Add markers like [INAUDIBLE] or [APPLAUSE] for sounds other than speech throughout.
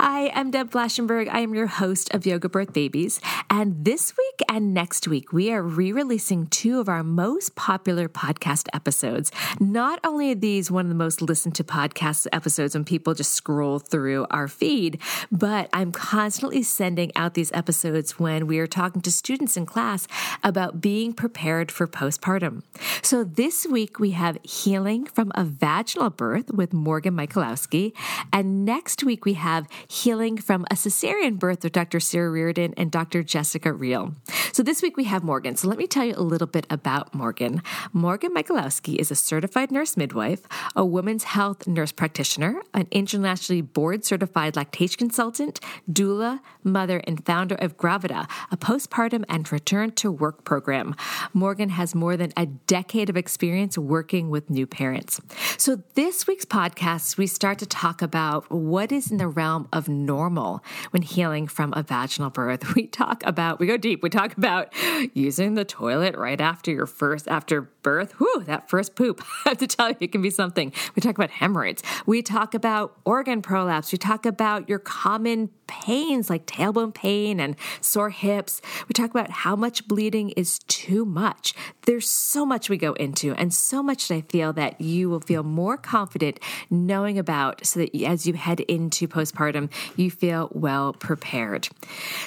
Hi, I'm Deb Flashenberg. I am your host of Yoga Birth Babies. And this week and next week, we are re releasing two of our most popular podcast episodes. Not only are these one of the most listened to podcast episodes when people just scroll through our feed, but I'm constantly sending out these episodes when we are talking to students in class about being prepared for postpartum. So this week, we have Healing from a Vaginal Birth with Morgan Michalowski. And next week, we have Healing from a Cesarean Birth with Dr. Sarah Reardon and Dr. Jessica Reel. So this week we have Morgan. So let me tell you a little bit about Morgan. Morgan Michalowski is a certified nurse midwife, a women's health nurse practitioner, an internationally board certified lactation consultant, doula, mother, and founder of Gravida, a postpartum and return to work program. Morgan has more than a decade of experience working with new parents. So this week's podcast, we start to talk about what is in the realm of normal when healing from a vaginal birth. [LAUGHS] We talk about, we go deep, we talk about using the toilet right after your first, after birth. Whew, that first poop, [LAUGHS] I have to tell you, it can be something. We talk about hemorrhoids. We talk about organ prolapse. We talk about your common pains like tailbone pain and sore hips. We talk about how much bleeding is too much. There's so much we go into, and so much that I feel that you will feel more confident knowing about so that as you head into postpartum, you feel well prepared.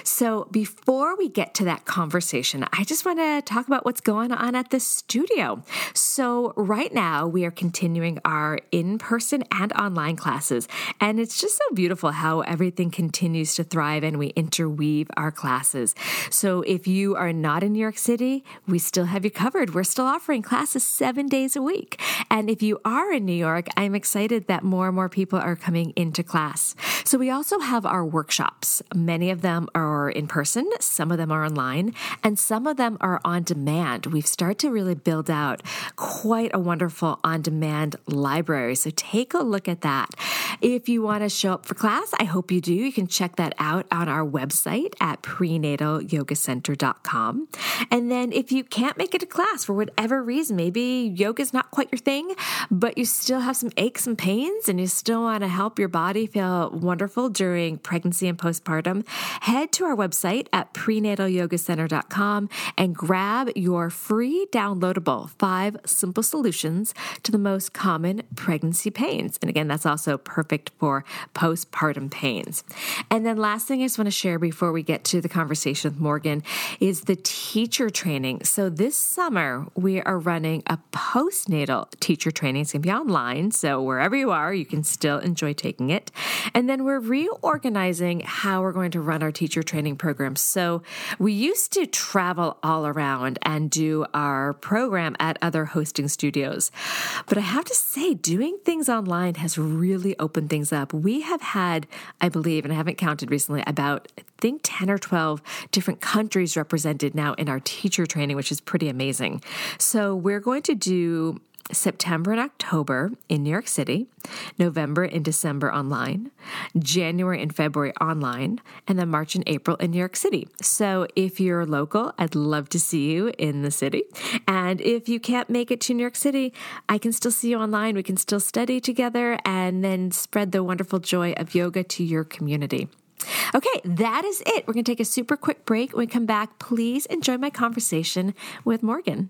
So, before we get to that conversation, I just want to talk about what's going on at the studio. So, right now, we are continuing our in person and online classes, and it's just so beautiful how everything continues to thrive and we interweave our classes. So, if you are not in New York City, we still have you covered. We're still offering classes seven days a week. And if you are in New York, I'm excited that more and more people are coming into class. So, we also have our workshops. Many of them are in person, some of them are online, and some of them are on demand. We've started to really build out quite a wonderful on demand library. So take a look at that. If you want to show up for class, I hope you do. You can check that out on our website at prenatalyogacenter.com. And then if you can't make it to class for whatever reason, maybe yoga is not quite your thing, but you still have some aches and pains and you still want to help your body feel wonderful during pregnancy and postpartum, head to our website at prenatalyogacenter.com and grab your free downloadable five simple solutions to the most common pregnancy pains. And again, that's also perfect for postpartum pains. And then last thing I just want to share before we get to the conversation with Morgan is the teacher training. So this summer we are running a postnatal teacher training. It's going to be online. So wherever you are, you can still enjoy taking it. And then we're reorganizing how we're going to run our teacher training program. So we used to travel all around and do our program at other hosting studios. But I have to say, doing things online has really opened things up. We have had, I believe, and I haven't counted recently, about I think 10 or 12 different countries represented now in our teacher training, which is pretty amazing. So we're going to do September and October in New York City, November and December online, January and February online, and then March and April in New York City. So if you're local, I'd love to see you in the city. And if you can't make it to New York City, I can still see you online. We can still study together and then spread the wonderful joy of yoga to your community. Okay, that is it. We're going to take a super quick break. When we come back, please enjoy my conversation with Morgan.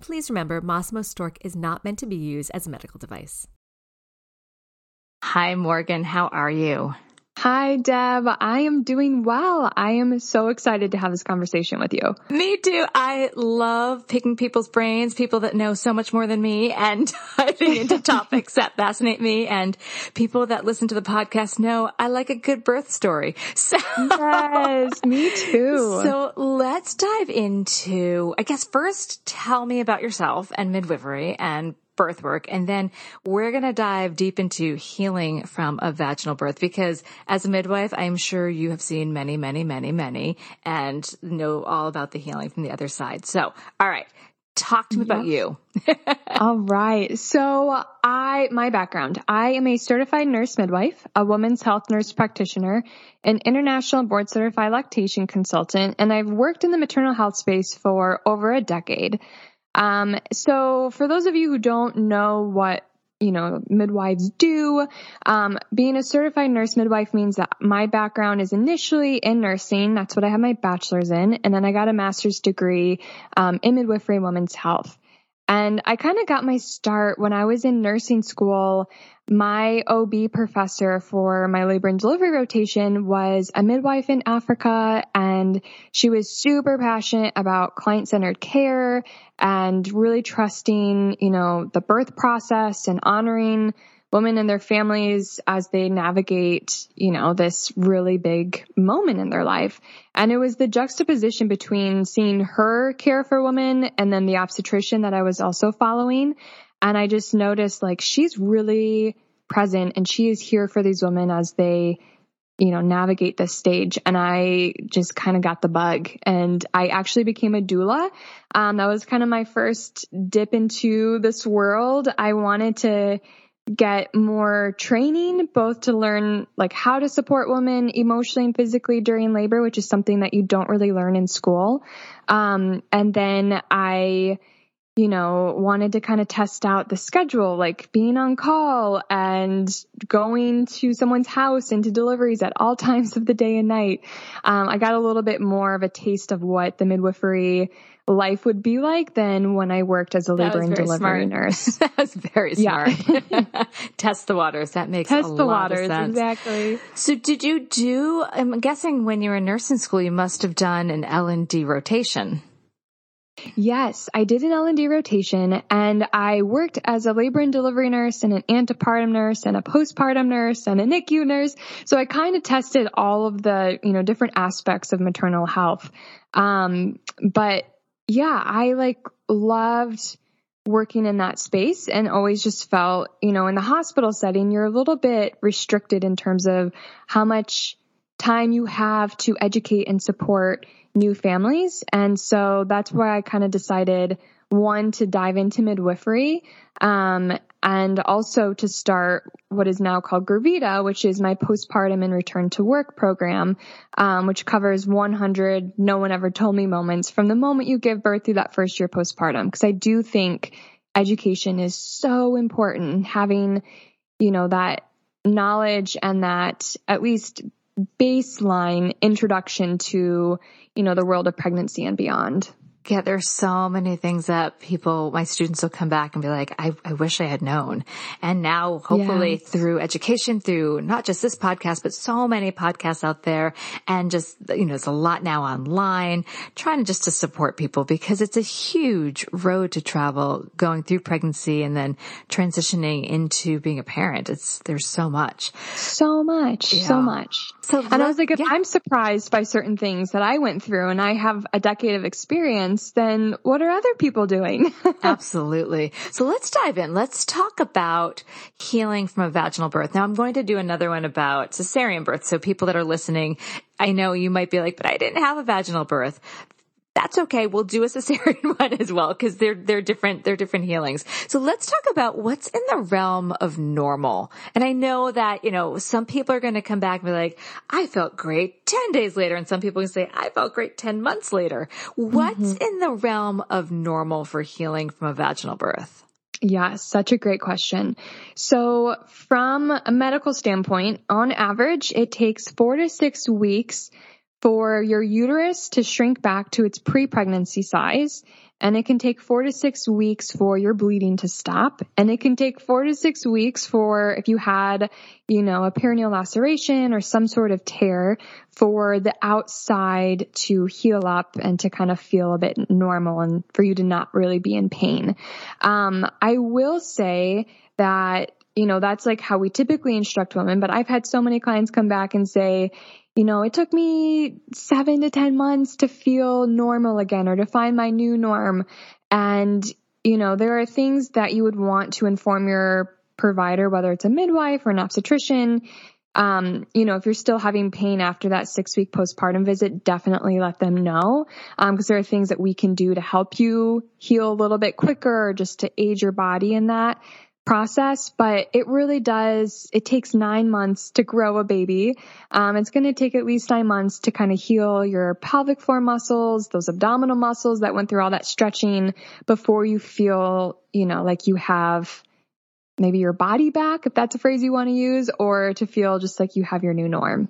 Please remember, Masimo Stork is not meant to be used as a medical device. Hi, Morgan. How are you? Hi, Deb. I am doing well. I am so excited to have this conversation with you. Me too. I love picking people's brains, people that know so much more than me and [LAUGHS] diving into [LAUGHS] topics that fascinate me. And people that listen to the podcast know I like a good birth story. [LAUGHS] So, yes, me too. So let's dive into, I guess first tell me about yourself and midwifery and birth work. And then we're going to dive deep into healing from a vaginal birth because as a midwife, I'm sure you have seen many, many, many, many and know all about the healing from the other side. So, all right. Talk to me yep. about you. [LAUGHS] all right. So I, my background, I am a certified nurse midwife, a women's health nurse practitioner, an international board certified lactation consultant, and I've worked in the maternal health space for over a decade. Um, so for those of you who don't know what you know, midwives do. Um, being a certified nurse midwife means that my background is initially in nursing. That's what I have my bachelor's in. And then I got a master's degree, um, in midwifery and women's health. And I kind of got my start when I was in nursing school. My OB professor for my labor and delivery rotation was a midwife in Africa and she was super passionate about client centered care and really trusting, you know, the birth process and honoring women and their families as they navigate, you know, this really big moment in their life. And it was the juxtaposition between seeing her care for women and then the obstetrician that I was also following. And I just noticed like she's really present and she is here for these women as they, you know, navigate this stage. And I just kind of got the bug and I actually became a doula. Um, that was kind of my first dip into this world. I wanted to get more training, both to learn like how to support women emotionally and physically during labor, which is something that you don't really learn in school. Um, and then I, you know, wanted to kind of test out the schedule, like being on call and going to someone's house into deliveries at all [LAUGHS] times of the day and night. Um, I got a little bit more of a taste of what the midwifery life would be like than when I worked as a labor and delivery smart. nurse. [LAUGHS] that was very smart. Yeah. [LAUGHS] Test the waters. That makes a lot of sense. Test the waters, exactly. So did you do, I'm guessing when you were in nursing school, you must have done an L&D rotation. Yes, I did an L&D rotation and I worked as a labor and delivery nurse and an antepartum nurse and a postpartum nurse and a NICU nurse. So I kind of tested all of the, you know, different aspects of maternal health. Um, but yeah, I like loved working in that space and always just felt, you know, in the hospital setting, you're a little bit restricted in terms of how much time you have to educate and support new families. And so that's why I kind of decided one to dive into midwifery um, and also to start what is now called Gravida, which is my postpartum and return to work program, um, which covers 100 no one ever told me moments from the moment you give birth through that first year postpartum. Because I do think education is so important. Having, you know, that knowledge and that at least baseline introduction to, you know, the world of pregnancy and beyond. Yeah, there's so many things that people, my students will come back and be like, I, I wish I had known. And now hopefully through education, through not just this podcast, but so many podcasts out there and just, you know, there's a lot now online trying just to support people because it's a huge road to travel going through pregnancy and then transitioning into being a parent. It's, there's so much. So much, yeah. so much. So and I was like, if yeah. I'm surprised by certain things that I went through and I have a decade of experience, then what are other people doing? [LAUGHS] Absolutely. So let's dive in. Let's talk about healing from a vaginal birth. Now I'm going to do another one about cesarean birth. So people that are listening, I know you might be like, but I didn't have a vaginal birth that's okay. We'll do a cesarean [LAUGHS] one as well because they're they're different they're different healings. So let's talk about what's in the realm of normal. And I know that, you know, some people are going to come back and be like, I felt great 10 days later and some people can say I felt great 10 months later. What's mm-hmm. in the realm of normal for healing from a vaginal birth? Yeah, such a great question. So from a medical standpoint, on average, it takes 4 to 6 weeks for your uterus to shrink back to its pre-pregnancy size. And it can take four to six weeks for your bleeding to stop. And it can take four to six weeks for if you had, you know, a perineal laceration or some sort of tear for the outside to heal up and to kind of feel a bit normal and for you to not really be in pain. Um, I will say that you know, that's like how we typically instruct women, but I've had so many clients come back and say, you know, it took me seven to 10 months to feel normal again or to find my new norm. And, you know, there are things that you would want to inform your provider, whether it's a midwife or an obstetrician. Um, you know, if you're still having pain after that six week postpartum visit, definitely let them know. Um, cause there are things that we can do to help you heal a little bit quicker or just to aid your body in that process, but it really does, it takes nine months to grow a baby. Um, it's going to take at least nine months to kind of heal your pelvic floor muscles, those abdominal muscles that went through all that stretching before you feel, you know, like you have maybe your body back, if that's a phrase you want to use, or to feel just like you have your new norm.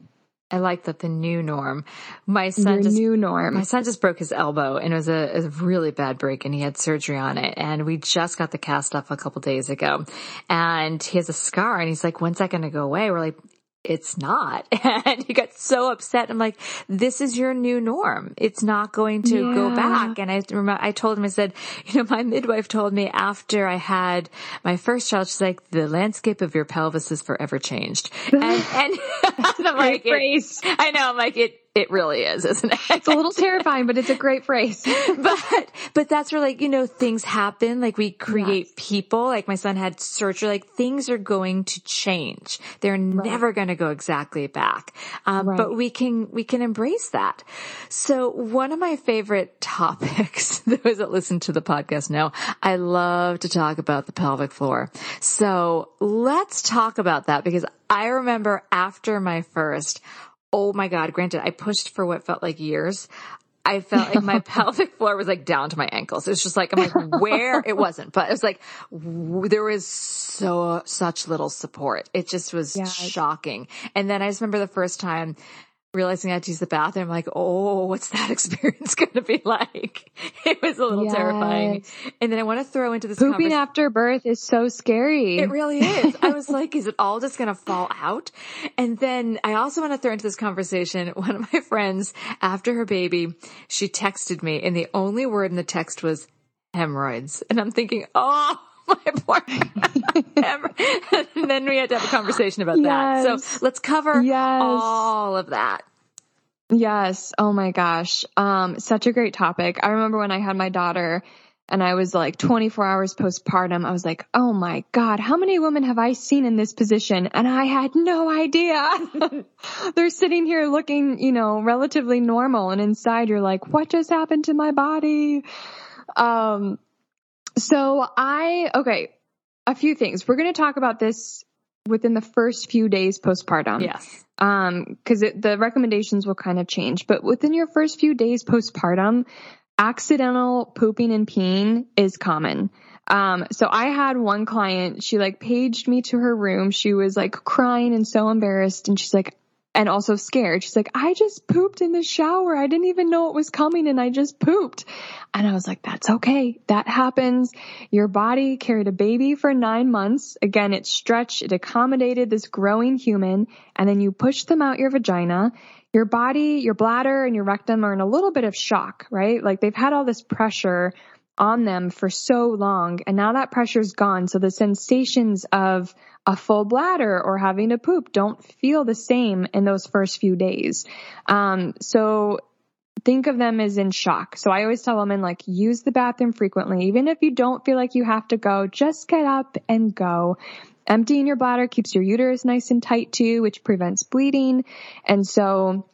I like that the new norm. My son Your just new norm. My son just broke his elbow and it was a, a, really bad break and he had surgery on it and we just got the cast off a couple days ago and he has a scar and he's like, when's that going to go away? We're like, it's not. [LAUGHS] And he got so upset. I'm like, this is your new norm. It's not going to yeah. go back. And I remember, I told him, I said, [LAUGHS] you know, my midwife told me after I had my first child, she's like, the landscape of your pelvis is forever changed. [LAUGHS] And, and, I'm like, it, I know, I'm like, it, it really is, isn't it? It's a little terrifying, but it's a great phrase. [LAUGHS] [LAUGHS] but, but that's where like, you know, things happen. Like we create yes. people. Like my son had surgery. Like things are going to change. They're right. never going to go exactly back. Um, right. but we can, we can embrace that. So one of my favorite topics, [LAUGHS] those that listen to the podcast know, I love to talk about the pelvic floor. So let's talk about that because I remember after my first, oh my God, granted, I pushed for what felt like years. I felt like my [LAUGHS] pelvic floor was like down to my ankles. It was just like, I'm like, where? It wasn't, but it was like, w- there was so, such little support. It just was yes. shocking. And then I just remember the first time realizing I had to use the bathroom, like, oh, what's that [LAUGHS] experience going to be like? [LAUGHS] It was a little yes. terrifying. And then I want to throw into this pooping after birth is so scary. It really is. I was [LAUGHS] like, is it all just going to fall out? And then I also want to throw into this conversation. One of my friends, after her baby, she texted me, and the only word in the text was hemorrhoids, and I'm thinking, oh [LAUGHS] my poor [LAUGHS] and [LAUGHS] then we had to have a conversation about yes. that. So let's cover yes. all of that. Yes. Oh my gosh. Um, such a great topic. I remember when I had my daughter and I was like 24 hours postpartum, I was like, oh my God, how many women have I seen in this position? And I had no idea. They're sitting here looking, you know, relatively normal and inside you're like, what just happened to my body? Um, so I, okay, a few things. We're going to talk about this within the first few days postpartum. Yes. Um, cause the recommendations will kind of change, but within your first few days postpartum, accidental pooping and peeing is common. Um, so I had one client, she like paged me to her room. She was like crying and so embarrassed. And she's like, and also scared. She's like, I just pooped in the shower. I didn't even know it was coming and I just pooped. And I was like, that's okay. That happens. Your body carried a baby for nine months. Again, it stretched, it accommodated this growing human and then you push them out your vagina. Your body, your bladder and your rectum are in a little bit of shock, right? Like they've had all this pressure on them for so long and now that pressure's gone. So the sensations of a full bladder or having to poop don't feel the same in those first few days. Um, so think of them as in shock. So I always tell women like use the bathroom frequently. Even if you don't feel like you have to go, just get up and go. Emptying your bladder keeps your uterus nice and tight too, which prevents bleeding. And so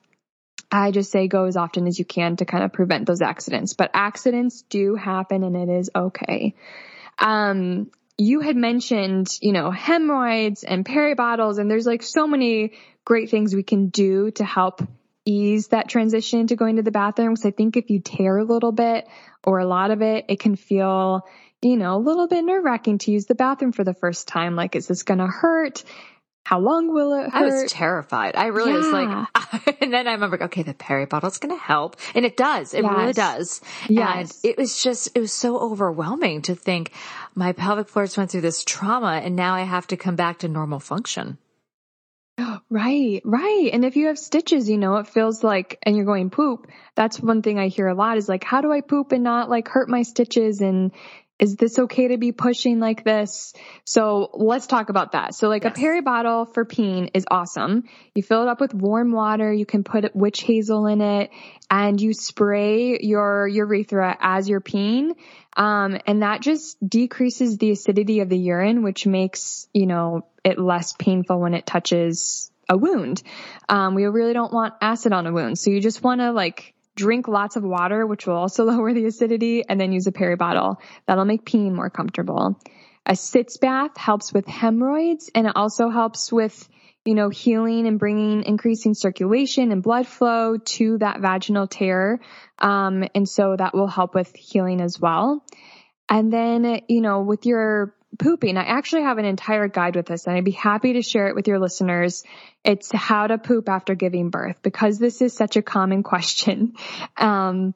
I just say go as often as you can to kind of prevent those accidents. But accidents do happen and it is okay. Um, you had mentioned, you know, hemorrhoids and peribottles, and there's like so many great things we can do to help ease that transition to going to the bathroom. Because I think if you tear a little bit or a lot of it, it can feel, you know, a little bit nerve wracking to use the bathroom for the first time. Like, is this going to hurt? How long will it hurt? I was terrified. I really yeah. was like, [LAUGHS] and then I remember, okay, the peribottle's going to help. And it does. It yes. really does. Yes. And it was just, it was so overwhelming to think my pelvic floors went through this trauma and now I have to come back to normal function. [GASPS] Right, right. And if you have stitches, you know, it feels like, and you're going poop. That's one thing I hear a lot is like, how do I poop and not like hurt my stitches? And is this okay to be pushing like this? So let's talk about that. So like yes. a peri bottle for peeing is awesome. You fill it up with warm water. You can put witch hazel in it and you spray your urethra as you're peeing. Um, and that just decreases the acidity of the urine, which makes, you know, it less painful when it touches a wound. Um, we really don't want acid on a wound. So you just want to like drink lots of water, which will also [LAUGHS] lower the acidity, and then use a peri bottle. That'll make peeing more comfortable. A sitz bath helps with hemorrhoids and it also helps with, you know, healing and bringing increasing circulation and blood flow to that vaginal tear. Um, and so that will help with healing as well. And then, you know, with your pooping, I actually have an entire guide with this and I'd be happy to share it with your listeners. It's how to poop after giving birth because this is such a common [LAUGHS] question. Um,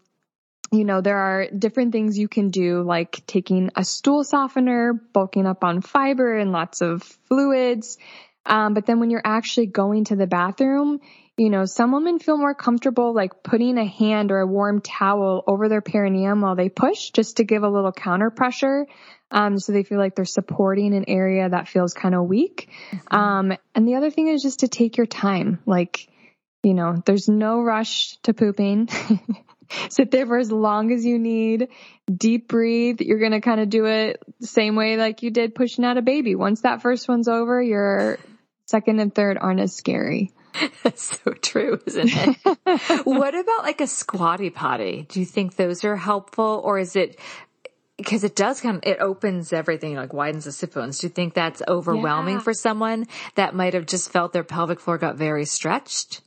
you know, there are different things you can do like taking a stool softener, bulking up on fiber and lots of fluids. Um, but then when you're actually going to the bathroom, you know, some women feel more comfortable like putting a hand or a warm towel over their perineum while they push just to give a little counter pressure. Um, so they feel like they're supporting an area that feels kind of weak. Mm-hmm. Um, and the other thing is just to take your time. Like, you know, there's no rush to pooping. [LAUGHS] Sit there for as long as you need. Deep breathe. You're going to kind of do it the same way like you did pushing out a baby. Once that first one's over, your second and third aren't as scary. [LAUGHS] That's so true, isn't it? [LAUGHS] what about like a squatty potty? Do you think those are helpful or is it because it does kind of, it opens everything, like widens the sit bones. Do you think that's overwhelming yeah. for someone that might have just felt their pelvic floor got very stretched?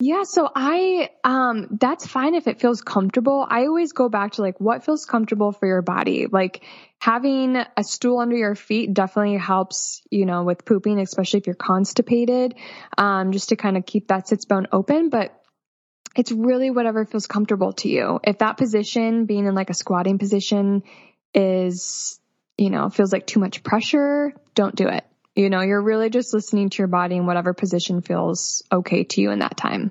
Yeah, so I um that's fine if it feels comfortable. I always go back to like what feels comfortable for your body. Like having a stool under your feet definitely helps, you know, with pooping, especially if you're constipated. Um just to kind of keep that sits bone open, but it's really whatever feels comfortable to you. If that position, being in like a squatting position is, you know, feels like too much pressure, don't do it. You know, you're really just listening to your body and whatever position feels okay to you in that time.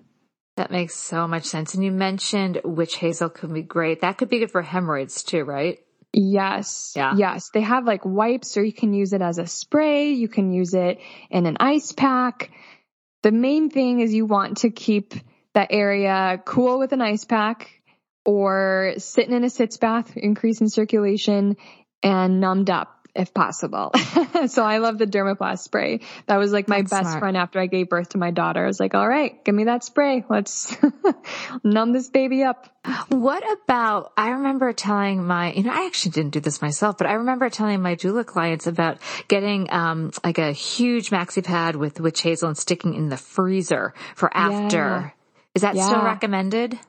That makes so much sense. And you mentioned witch hazel could be great. That could be good for hemorrhoids too, right? Yes. Yeah. Yes. They have like wipes or you can use it as a spray. You can use it in an ice pack. The main thing is you want to keep that area cool with an ice pack or sitting in a sitz bath, increasing circulation and numbed up if possible. [LAUGHS] so I love the Dermaplast spray. That was like my That's best smart. friend after I gave birth to my daughter. I was like, all right, give me that spray. Let's [LAUGHS] numb this baby up. What about, I remember telling my, you know, I actually didn't do this myself, but I remember telling my doula clients about getting, um, like a huge maxi pad with witch hazel and sticking in the freezer for after. Yeah is that yeah. still recommended?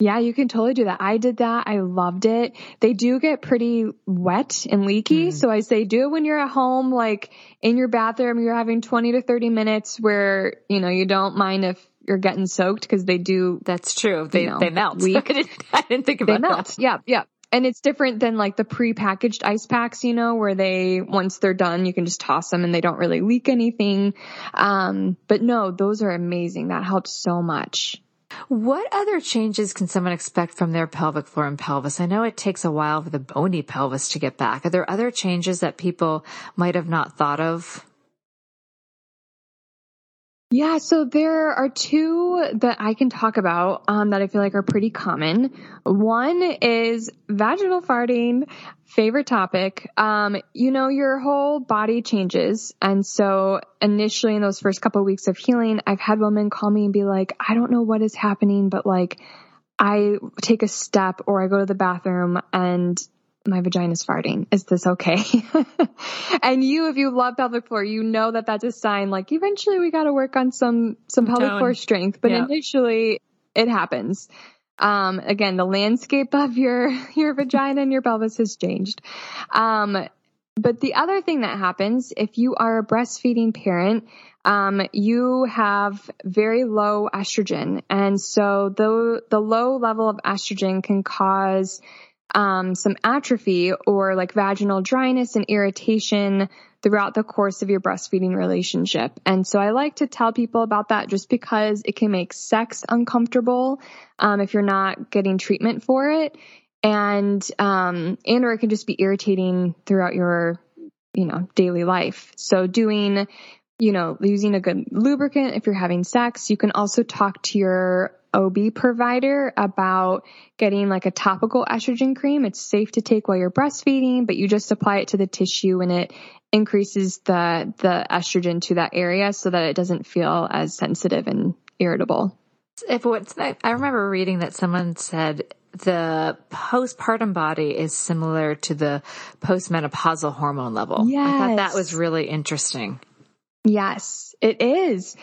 Yeah, you can totally do that. I did that. I loved it. They do get pretty wet and leaky. Mm. So I say do it when you're at home, like in your bathroom, you're having 20 to 30 minutes where, you know, you don't mind if you're getting soaked because they do. That's true. They, you know, they melt. [LAUGHS] I, didn't, I didn't think about they melt. that. Yeah. Yeah. And it's different than like the pre-packaged ice packs, you know, where they, once they're done, you can just toss them and they don't really leak anything. Um, but no, those are amazing. That helps so much. What other changes can someone expect from their pelvic floor and pelvis? I know it takes a while for the bony pelvis to get back. Are there other changes that people might have not thought of? Yeah, so there are two that I can talk about um, that I feel like are pretty common. One is vaginal farting, favorite topic. Um, you know, your whole body changes. And so initially in those first couple of weeks of healing, I've had women call me and be like, I don't know what is happening, but like, I take a step or I go to the bathroom and my vagina's farting. Is this okay? [LAUGHS] and you, if you love pelvic floor, you know that that's a sign like eventually we got to work on some, some pelvic Tone. floor strength, but yeah. initially it happens. Um, again, the landscape of your, [LAUGHS] your vagina and your pelvis has changed. Um, but the other thing that happens if you are a breastfeeding parent, um, you have very low estrogen. And so the, the low level of estrogen can cause um, some atrophy or like vaginal dryness and irritation throughout the course of your breastfeeding relationship. And so I like to tell people about that just because it can make sex uncomfortable um, if you're not getting treatment for it, and um, and or it can just be irritating throughout your you know daily life. So doing you know using a good lubricant if you're having sex, you can also talk to your OB provider about getting like a topical estrogen cream. It's safe to take while you're breastfeeding, but you just apply it to the tissue and it increases the, the estrogen to that area so that it doesn't feel as sensitive and irritable. If what's, I remember reading that someone said the postpartum body is similar to the postmenopausal hormone level. Yeah. I thought that was really interesting. Yes, it is.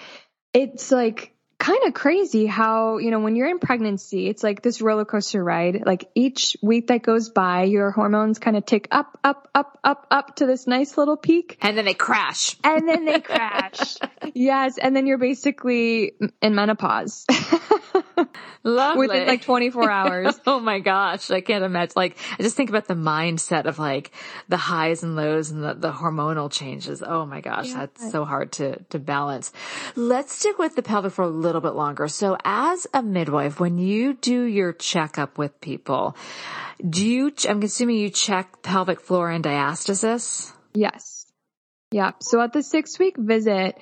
It's like kind of crazy how, you know, when you're in pregnancy, it's like this roller coaster ride. Like each week that goes by, your hormones kind of tick up, up, up, up, up to this nice little peak. And then they crash. And then they crash. [LAUGHS] yes. And then you're basically in menopause. [LAUGHS] Lovely. Within like 24 [LAUGHS] hours. oh my gosh. I can't imagine. Like, I just think about the mindset of like the highs and lows and the, the hormonal changes. Oh my gosh. Yeah. That's so hard to, to balance. Let's stick with the pelvic for a little bit longer. So as a midwife, when you do your checkup with people, do you, I'm assuming you check pelvic floor and diastasis? Yes. Yeah. So at the six week visit,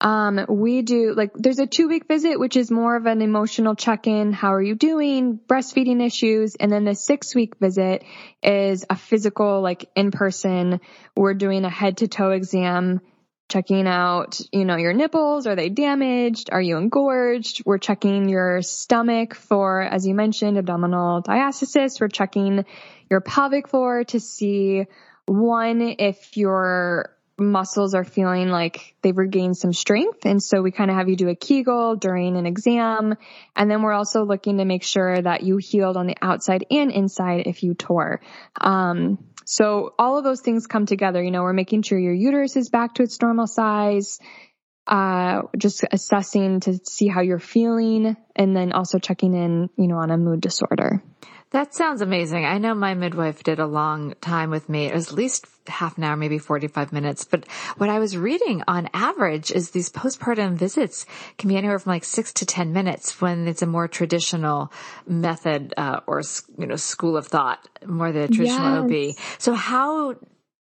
um, we do like there's a two week visit, which is more of an emotional check in. How are you doing? Breastfeeding issues. And then the six week visit is a physical, like in person. We're doing a head to toe exam, checking out, you know, your nipples. Are they damaged? Are you engorged? We're checking your stomach for, as you mentioned, abdominal diastasis. We're checking your pelvic floor to see one, if you're muscles are feeling like they've regained some strength. And so we kind of have you do a Kegel during an exam. And then we're also looking to make sure that you healed on the outside and inside if you tore. Um, so all of those things come together. You know, we're making sure your uterus is back to its normal size. Uh, just assessing to see how you're feeling and then also checking in, you know, on a mood disorder. That sounds amazing. I know my midwife did a long time with me. It was at least half an hour, maybe 45 minutes. But what I was reading on average is these postpartum visits can be anywhere from like six to 10 minutes when it's a more traditional method, uh, or, you know, school of thought, more the traditional yes. OB. So how,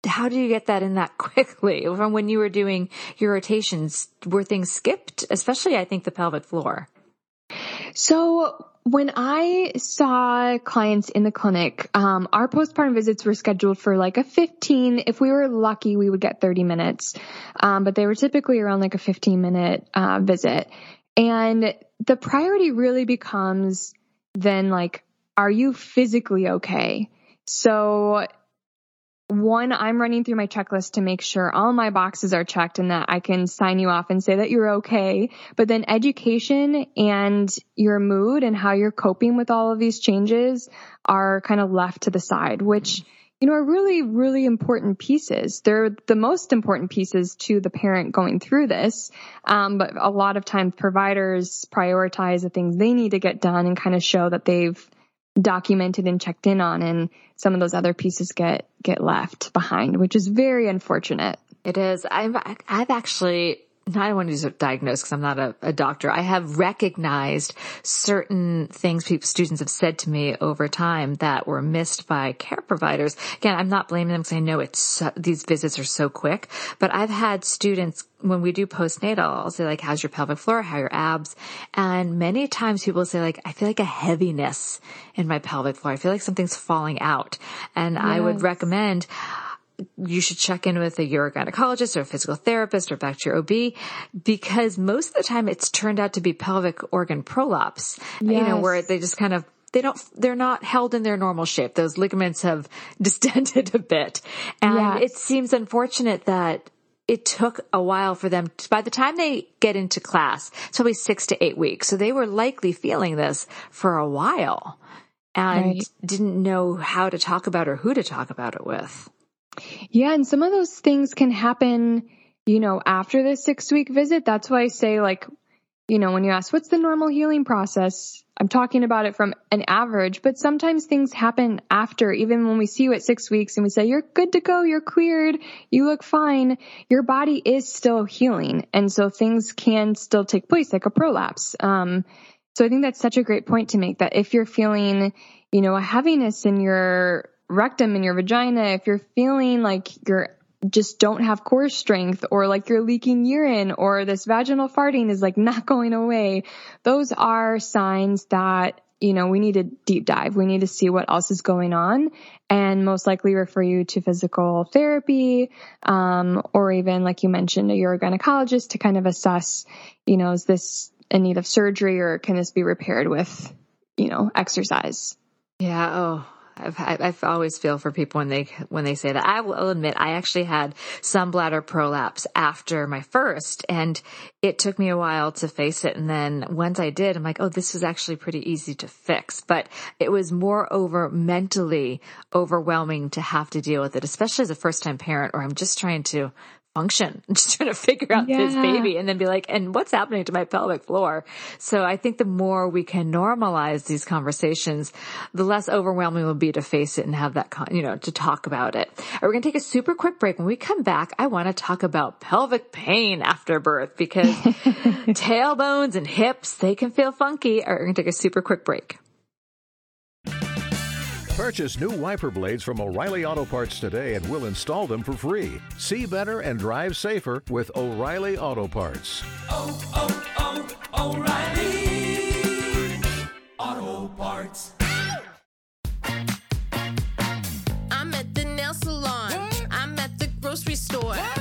how do you get that in that [LAUGHS] quickly from when you were doing your rotations? Were things skipped? Especially, I think the pelvic floor. So when I saw clients in the clinic, um, our postpartum visits were scheduled for like a 15. If we were lucky, we would get 30 minutes. Um, but they were typically around like a 15 minute, uh, visit. And the priority really becomes then like, are you physically okay? So one, I'm running through my checklist to make sure all my boxes are checked and that I can sign you off and say that you're okay. But then education and your mood and how you're coping with all of these changes are kind of left to the side, which you know, are really, really important pieces. They're the most important pieces to the parent going through this. Um, but a lot of times providers prioritize the things they need to get done and kind of show that they've documented and checked in on and some of those other pieces get get left behind which is very unfortunate. It is. I've i've actually I don't want to use diagnose because I'm not a, a, doctor. I have recognized certain things people, students have said to me over time that were missed by care providers. Again, I'm not blaming them because I know it's so, these visits are so quick, but I've had students when we do postnatal, I'll say like, how's your pelvic floor? How are your abs? And many times people say like, I feel like a heaviness in my pelvic floor. I feel like something's falling out. And yes. I would recommend, you should check in with a urogynecologist or a physical therapist or back to your OB because most of the time it's turned out to be pelvic organ prolapse, yes. you know, where they just kind of they don't, they're not held in their normal shape. Those ligaments have [LAUGHS] distended a bit. And yes. it seems unfortunate that it took a while for them to, by the time they get into class, it's probably six to eight weeks. So they were likely feeling this for a while and right. didn't know how to talk about or who to talk about it with. Yeah, and some of those things can happen, you know, after the six week visit. That's why I say, like, you know, when you ask, what's the normal healing process? I'm talking about it from an average, but sometimes things happen after, even when we see you at six weeks and we say, you're good to go, you're cleared, you look fine, your body is still healing. And so things can still take place, like a prolapse. Um, so I think that's such a great point to make that if you're feeling, you know, a heaviness in your rectum in your vagina, if you're feeling like you're just don't have core strength or like you're leaking urine or this vaginal farting is like not [LAUGHS] going away, those are signs that you know, we need a deep dive. We need to see what else is going on and most likely refer you to physical therapy, um, or even like you mentioned, a urogynecologist to kind of assess, you know, is this in need of surgery or can this be repaired with, you know, exercise? Yeah. Oh, I've, I've always feel for people when they when they say that. I will admit I actually had some bladder prolapse after my first, and it took me a while to face it. And then once I did, I'm like, oh, this was actually pretty easy to fix. But it was more over mentally overwhelming to have to deal with it, especially as a first time parent, or I'm just trying to function. [LAUGHS] just trying to figure out yeah. this baby and then be like, and what's happening to my pelvic floor? So I think the more we can normalize these conversations, the less overwhelming it will be to face it and have that, con- you know, to talk about it. Right, we're going to take a super quick break. When we come back, I want to talk about pelvic pain after birth because [LAUGHS] tailbones and hips, they can feel funky. Right, we're going to take a super quick break. Purchase new wiper blades from O'Reilly Auto Parts today and we'll install them for free. See better and drive safer with O'Reilly Auto Parts. Oh, oh, oh, O'Reilly Auto Parts. I'm at the nail salon. What? I'm at the grocery store. What?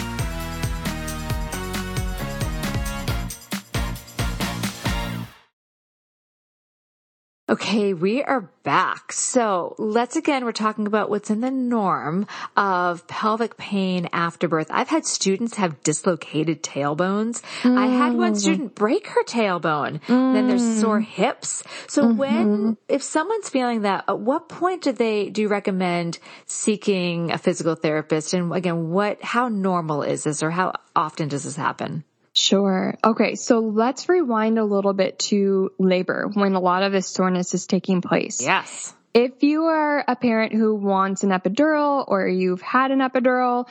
Okay, we are back. So let's again, we're talking about what's in the norm of pelvic pain after birth. I've had students have dislocated tailbones. Mm. I had one mm. student break her tailbone. Mm. Then there's sore hips. So mm-hmm. when, if someone's feeling that, at what point do they, do you recommend seeking a physical therapist? And again, what, how normal is this or how often does this happen? Sure. Okay. So let's rewind a little bit to labor when a lot of this soreness is taking place. Yes. If you are a parent who wants an epidural or you've had an epidural,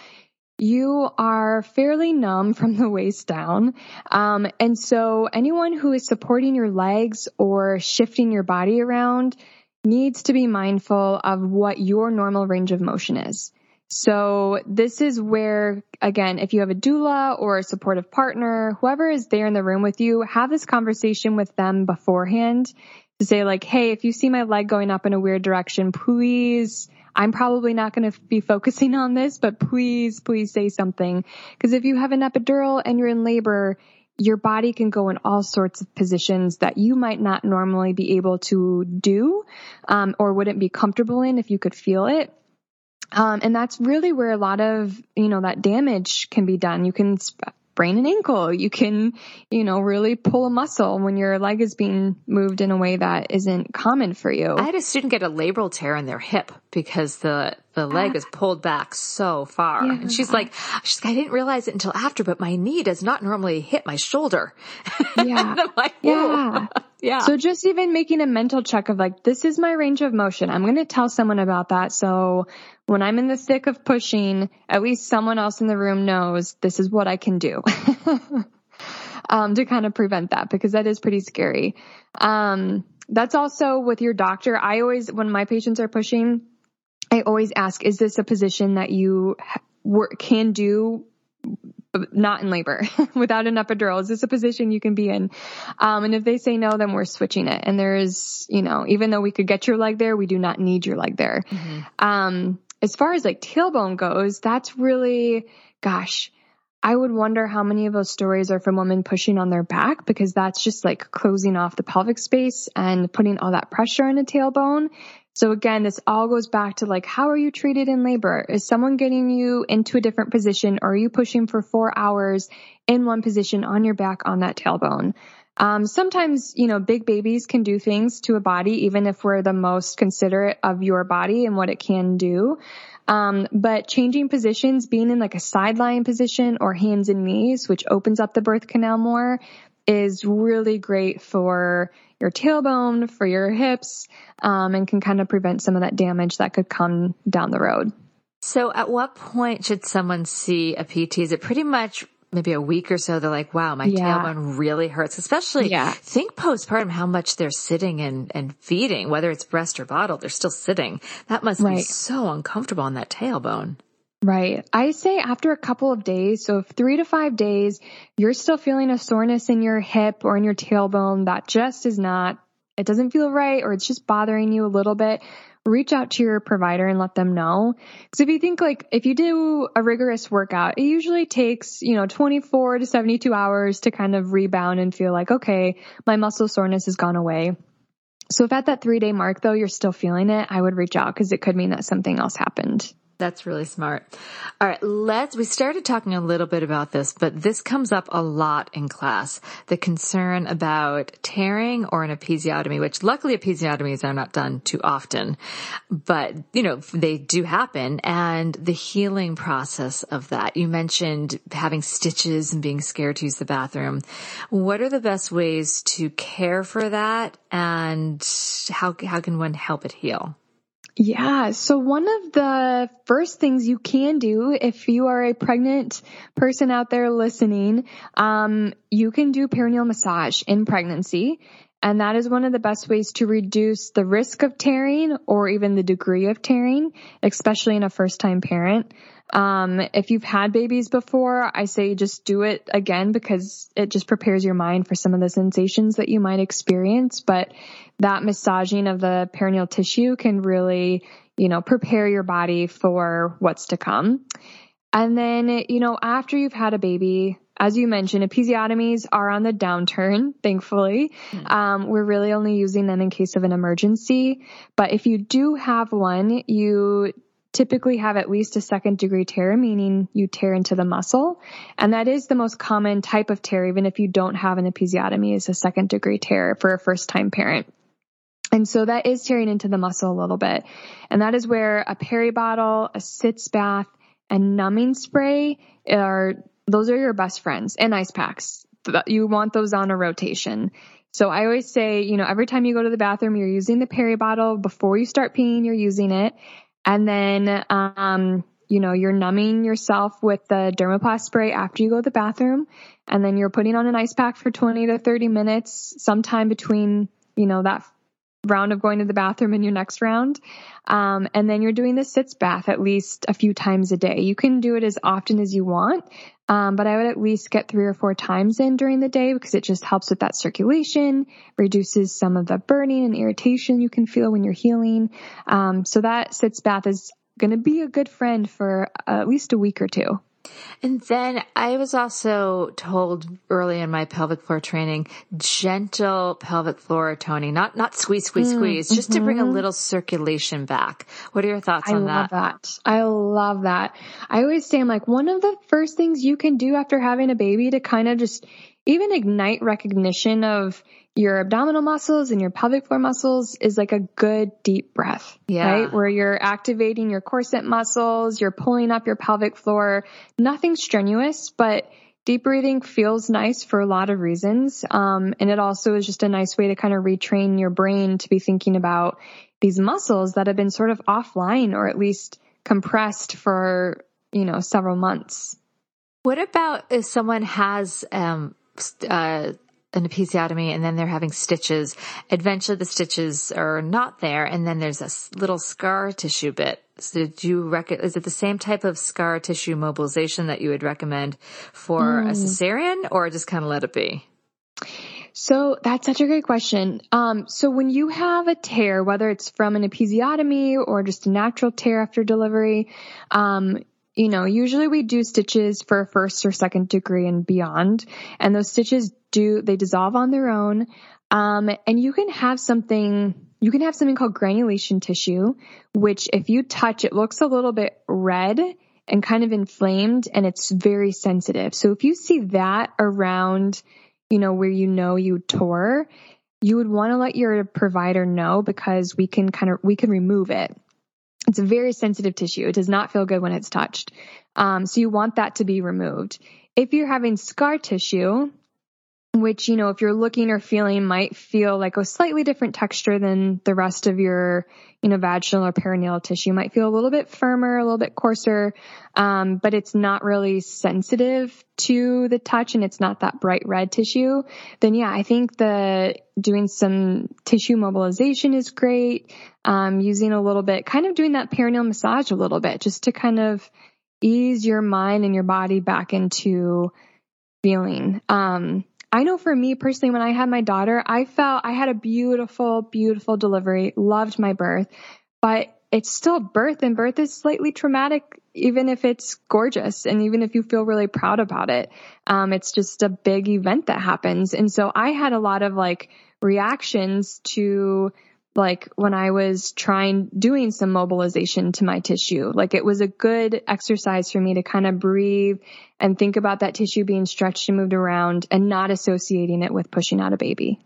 you are fairly numb [LAUGHS] from the waist down. Um, and so anyone who is supporting your legs or shifting your body around needs to be mindful of what your normal range of motion is. So this is where, again, if you have a doula or a supportive partner, whoever is there in the room with you, have this conversation with them beforehand. to say like, Hey, if you see my leg going up in a weird direction, please, I'm probably not going to be focusing on this, but please, please say something. Cause if you have an epidural and you're in labor, your body can go in all sorts of positions that you might not normally be able to do, um, or wouldn't be comfortable in if you could feel it. Um, and that's really where a lot of, you know, that damage can be done. You can sprain an ankle. You can, you know, really pull a muscle when your leg is being moved in a way that isn't common for you. I had a student get a labral tear in their hip because the the leg is pulled back so far. Yeah. And she's like, she's like, I didn't realize it until after, but my knee does not normally hit my shoulder. [LAUGHS] Yeah. like, yeah. Yeah. So just even making a mental check of like, this is my range of motion. I'm going to tell someone about that. So when I'm in the thick of pushing, at least someone else in the room knows this is what I can do. [LAUGHS] um, to kind of prevent that because that is pretty scary. Um, that's also with your doctor. I always, when my patients are pushing, I always ask, is this a position that you work, can do not in labor [LAUGHS] without an epidural? Is this a position you can be in? Um, and if they say no, then we're switching it. And there is, you know, even though we could get your leg there, we do not need your leg there. Mm-hmm. Um, as far as like tailbone goes, that's really, gosh, I would wonder how many of those stories are from women pushing on their back because that's just like closing off the pelvic space and putting all that pressure in a tailbone. So again, this all goes back to like, how are you treated in labor? Is someone getting you into a different position or are you pushing for four hours in one position on your back on that tailbone? Um, sometimes, you know, big babies can do things to a body, even if we're the most considerate of your body and what it can do. Um, but changing positions, being in like a sideline position or hands and knees, which opens up the birth canal more, is really great for your tailbone, for your hips, um, and can kind of prevent some of that damage that could come down the road. So at what point should someone see a PT? Is it pretty much maybe a week or so, they're like, wow, my yeah. tailbone really hurts, especially yeah. think postpartum, how much they're sitting and, and feeding, whether it's breast or bottle, they're still sitting. That must right. be so uncomfortable on that tailbone. Right. I say after a couple of days, so if three to five days, you're still feeling a soreness in your hip or in your tailbone that just is not, it doesn't feel right or it's just bothering you a little bit, reach out to your provider and let them know. Because if you think like, if you do a rigorous workout, it usually takes, you know, 24 to 72 hours to kind of rebound and feel like, okay, my muscle soreness has gone away. So if at that three day mark though, you're still feeling it, I would reach out because it could mean that something else happened. That's really smart. All right. Let's, we started talking a little bit about this, but this comes up a lot in class. The concern about tearing or an episiotomy, which luckily episiotomies are not done too often, but you know, they do happen and the healing process of that. You mentioned having stitches and being scared to use the bathroom. What are the best ways to care for that and how, how can one help it heal? Yeah. So one of the first things you can do if you are a pregnant person out there listening, um, you can do perineal massage in pregnancy. And that is one of the best ways to reduce the risk of tearing or even the degree of tearing, especially in a first time parent. Um, if you've had babies before, I say just do it again because it just prepares your mind for some of the sensations that you might experience. But that massaging of the perineal tissue can really, you know, prepare your body for what's to come. And then, you know, after you've had a baby, as you mentioned, episiotomies are on the downturn, [LAUGHS] thankfully. Mm. Um, we're really only using them in case of an emergency. But if you do have one, you typically have at least a second degree tear, meaning you tear into the muscle. And that is the most common type of tear, even if you don't have an episiotomy, is a second degree tear for a first time parent. And so that is tearing into the muscle a little bit. And that is where a peri bottle, a sitz bath, and numbing spray are, those are your best friends and ice packs. You want those on a rotation. So I always say, you know, every time you go to the bathroom, you're using the peri bottle. Before you start peeing, you're using it. And then, um, you know, you're numbing yourself with the dermoplast spray after you go to the bathroom. And then you're putting on an ice pack for 20 to 30 minutes, sometime between, you know, that round of going to the bathroom in your next round. Um, and then you're doing the sitz bath at least a few times a day. You can do it as often as you want. Um, but I would at least get three or four times in during the day because it just helps with that circulation, reduces some of the burning and irritation you can feel when you're healing. Um, so that sitz bath is going to be a good friend for at least a week or two. And then I was also told early in my pelvic floor training, gentle pelvic floor toning, not, not squeeze, squeeze, mm, squeeze, just mm-hmm. to bring a mm-hmm. little circulation back. What are your thoughts I on that? I love that. I love that. I always say, I'm like, one of the first things you can do after having a baby to kind of just even ignite recognition of your abdominal muscles and your pelvic floor muscles is like a good deep breath, yeah. right? Where you're activating your corset muscles, you're pulling up your pelvic floor, nothing strenuous, but deep breathing feels nice for a lot of reasons. Um, and it also is just a nice way to kind of retrain your brain to be thinking about these muscles that have been sort of offline or at least compressed for, you know, several months. What about if someone has um, uh, an episiotomy and then they're having stitches. Eventually the stitches are not there and then there's a little scar tissue bit. So do you rec- is it the same type of scar tissue mobilization that you would recommend for mm. a cesarean or just kind of let it be? So that's such a great question. Um, so when you have a tear, whether it's from an episiotomy or just a natural tear after delivery, um, you know, usually we do stitches for first or second degree and beyond. And those stitches do, they dissolve on their own. Um, and you can have something, you can have something called granulation tissue, which if you touch, it looks a little bit red and kind of inflamed and it's very sensitive. So if you see that around, you know, where you know you tore, you would want to let your provider know because we can kind of, we can remove it. It's a very sensitive tissue. It does not feel good when it's touched. Um, so you want that to be removed. If you're having scar tissue, which, you know, if you're looking or feeling might feel like a slightly different texture than the rest of your, you know, vaginal or perineal tissue. Might feel a little bit firmer, a little bit coarser, um, but it's not really sensitive to the touch and it's not that bright red tissue. Then yeah, I think the doing some tissue mobilization is great. Um, using a little bit, kind of doing that perineal massage a little bit just to kind of ease your mind and your body back into feeling. Um, I know for me personally, when I had my daughter, I felt I had a beautiful, beautiful delivery, loved my birth, but it's still birth and birth is slightly traumatic, even if it's gorgeous and even if you feel really proud about it. Um, it's just a big event that happens. And so I had a lot of like reactions to like when I was trying doing some mobilization to my tissue. Like it was a good exercise for me to kind of breathe and think about that tissue being stretched and moved around and not associating it with pushing out a baby.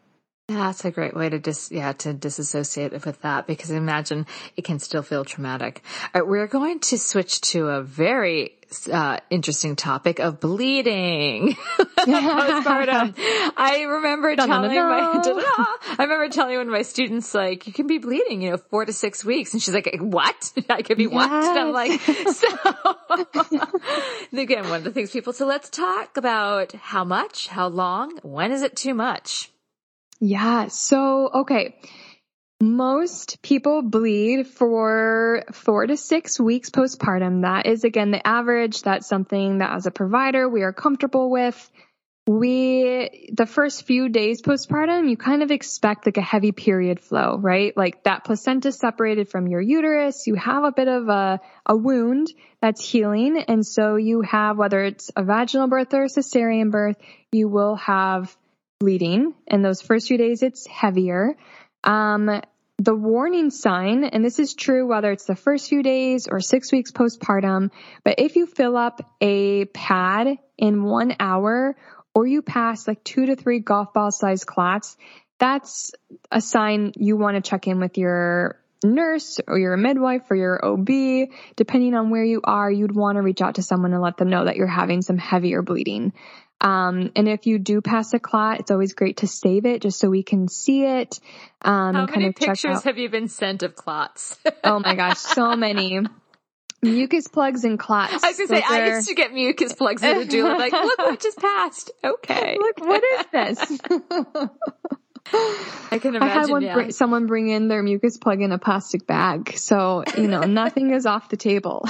That's a great way to dis, yeah, to disassociate with that because imagine it can still feel traumatic. All right, we're going to switch to a very uh, interesting topic of bleeding [LAUGHS] [LAUGHS] postpartum. I remember telling my, [LAUGHS] I remember telling one of my students like, you can be bleeding, you know, four to six weeks. And she's like, what? I could be yes. what? And I'm like, so again, one of the things people, so let's talk about how much, how long, when is it too much? Yeah. So, okay. Most people bleed for four to six weeks postpartum. That is again the average. That's something that as a provider we are comfortable with. We, the first few days postpartum, you kind of expect like a heavy period flow, right? Like that placenta separated from your uterus. You have a bit of a, a wound that's healing. And so you have, whether it's a vaginal birth or a cesarean birth, you will have bleeding. And those first few days, it's heavier. Um, the warning sign, and this is true whether it's the first few days or six weeks postpartum, but if you fill up a pad in one hour or you pass like two to three golf ball sized clots, that's a sign you want to check in with your nurse or your midwife or your OB. Depending on where you are, you'd want to reach out to someone and let them know that you're having some heavier bleeding. Um, and if you do pass a clot, it's always great to save it just so we can see it. Um, How many pictures have you been sent of clots? [LAUGHS] oh my gosh, so many. Mucus plugs and clots. I was gonna say, are... I used to get mucus plugs in the doula. Like, look what just passed. Okay. [LAUGHS] Look, what is this? [LAUGHS] I can imagine. I had one yeah. br- someone bring in their mucus plug in a plastic bag. So, you know, nothing is off the table.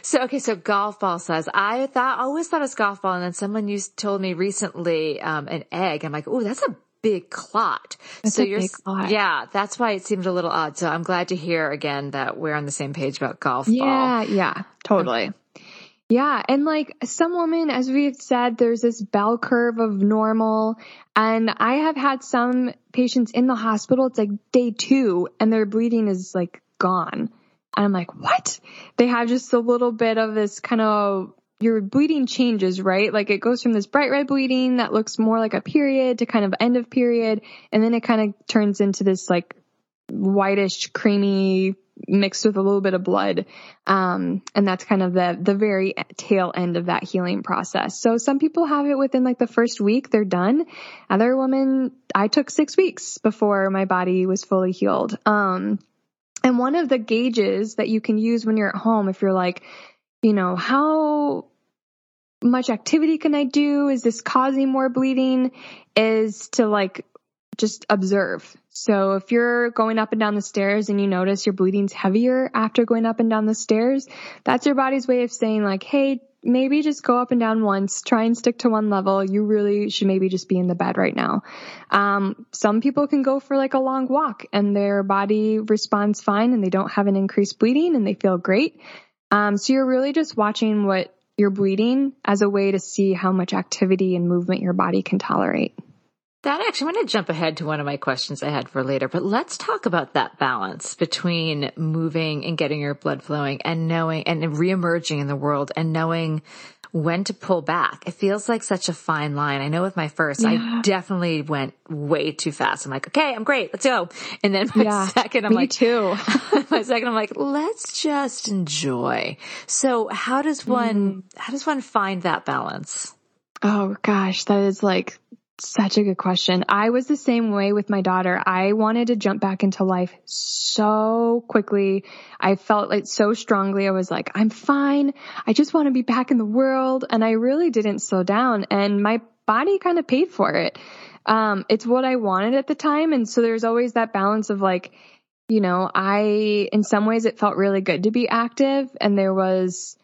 So okay, so golf ball says I thought always thought it was golf ball, and then someone used told me recently um, an egg. I'm like, oh, that's a big clot. That's so you're clot. yeah, that's why it seemed a little odd. So I'm glad to hear again that we're on the same page about golf ball. Yeah, yeah, totally. Yeah, and like some women, as we've said, there's this bell curve of normal. And I have had some patients in the hospital, it's like day two, and their bleeding is like gone. I'm like, what? They have just a little bit of this kind of, your bleeding changes, right? Like it goes from this bright red bleeding that looks more like a period to kind of end of period. And then it kind of turns into this like whitish, creamy, mixed with a little bit of blood. Um, and that's kind of the, the very tail end of that healing process. So some people have it within like the first week, they're done. Other women, I took six weeks before my body was fully healed. Um, and one of the gauges that you can use when you're at home, if you're like, you know, how much activity can I do? Is this causing more bleeding? Is to like just observe. So if you're going up and down the stairs and you notice your bleeding's heavier after going up and down the stairs, that's your body's way of saying like, hey, maybe just go up and down once, try and stick to one level. You really should maybe just be in the bed right now. Um, some people can go for like a long walk and their body responds fine and they don't have an increased bleeding and they feel great. Um, so you're really just watching what you're bleeding as a way to see how much activity and movement your body can tolerate. That actually, I'm going to jump ahead to one of my questions I had for later, but let's talk about that balance between moving and getting your blood flowing and knowing and reemerging in the world and knowing when to pull back. It feels like such a fine line. I know with my first, Yeah. I definitely went way too fast. I'm like, okay, I'm great. Let's go. And then my Yeah, second, I'm Me like, too. [LAUGHS] my second, I'm like, let's just enjoy. So how does one, mm. how does one find that balance? Oh gosh, that is like such a good question. I was the same way with my daughter. I wanted to jump back into life so quickly. I felt it so strongly. I was like, I'm fine. I just want to be back in the world. And I really didn't slow down and my body kind of paid for it. Um, it's what I wanted at the time. And so there's always that balance of like, you know, I, in some ways it felt really good to be active and there was,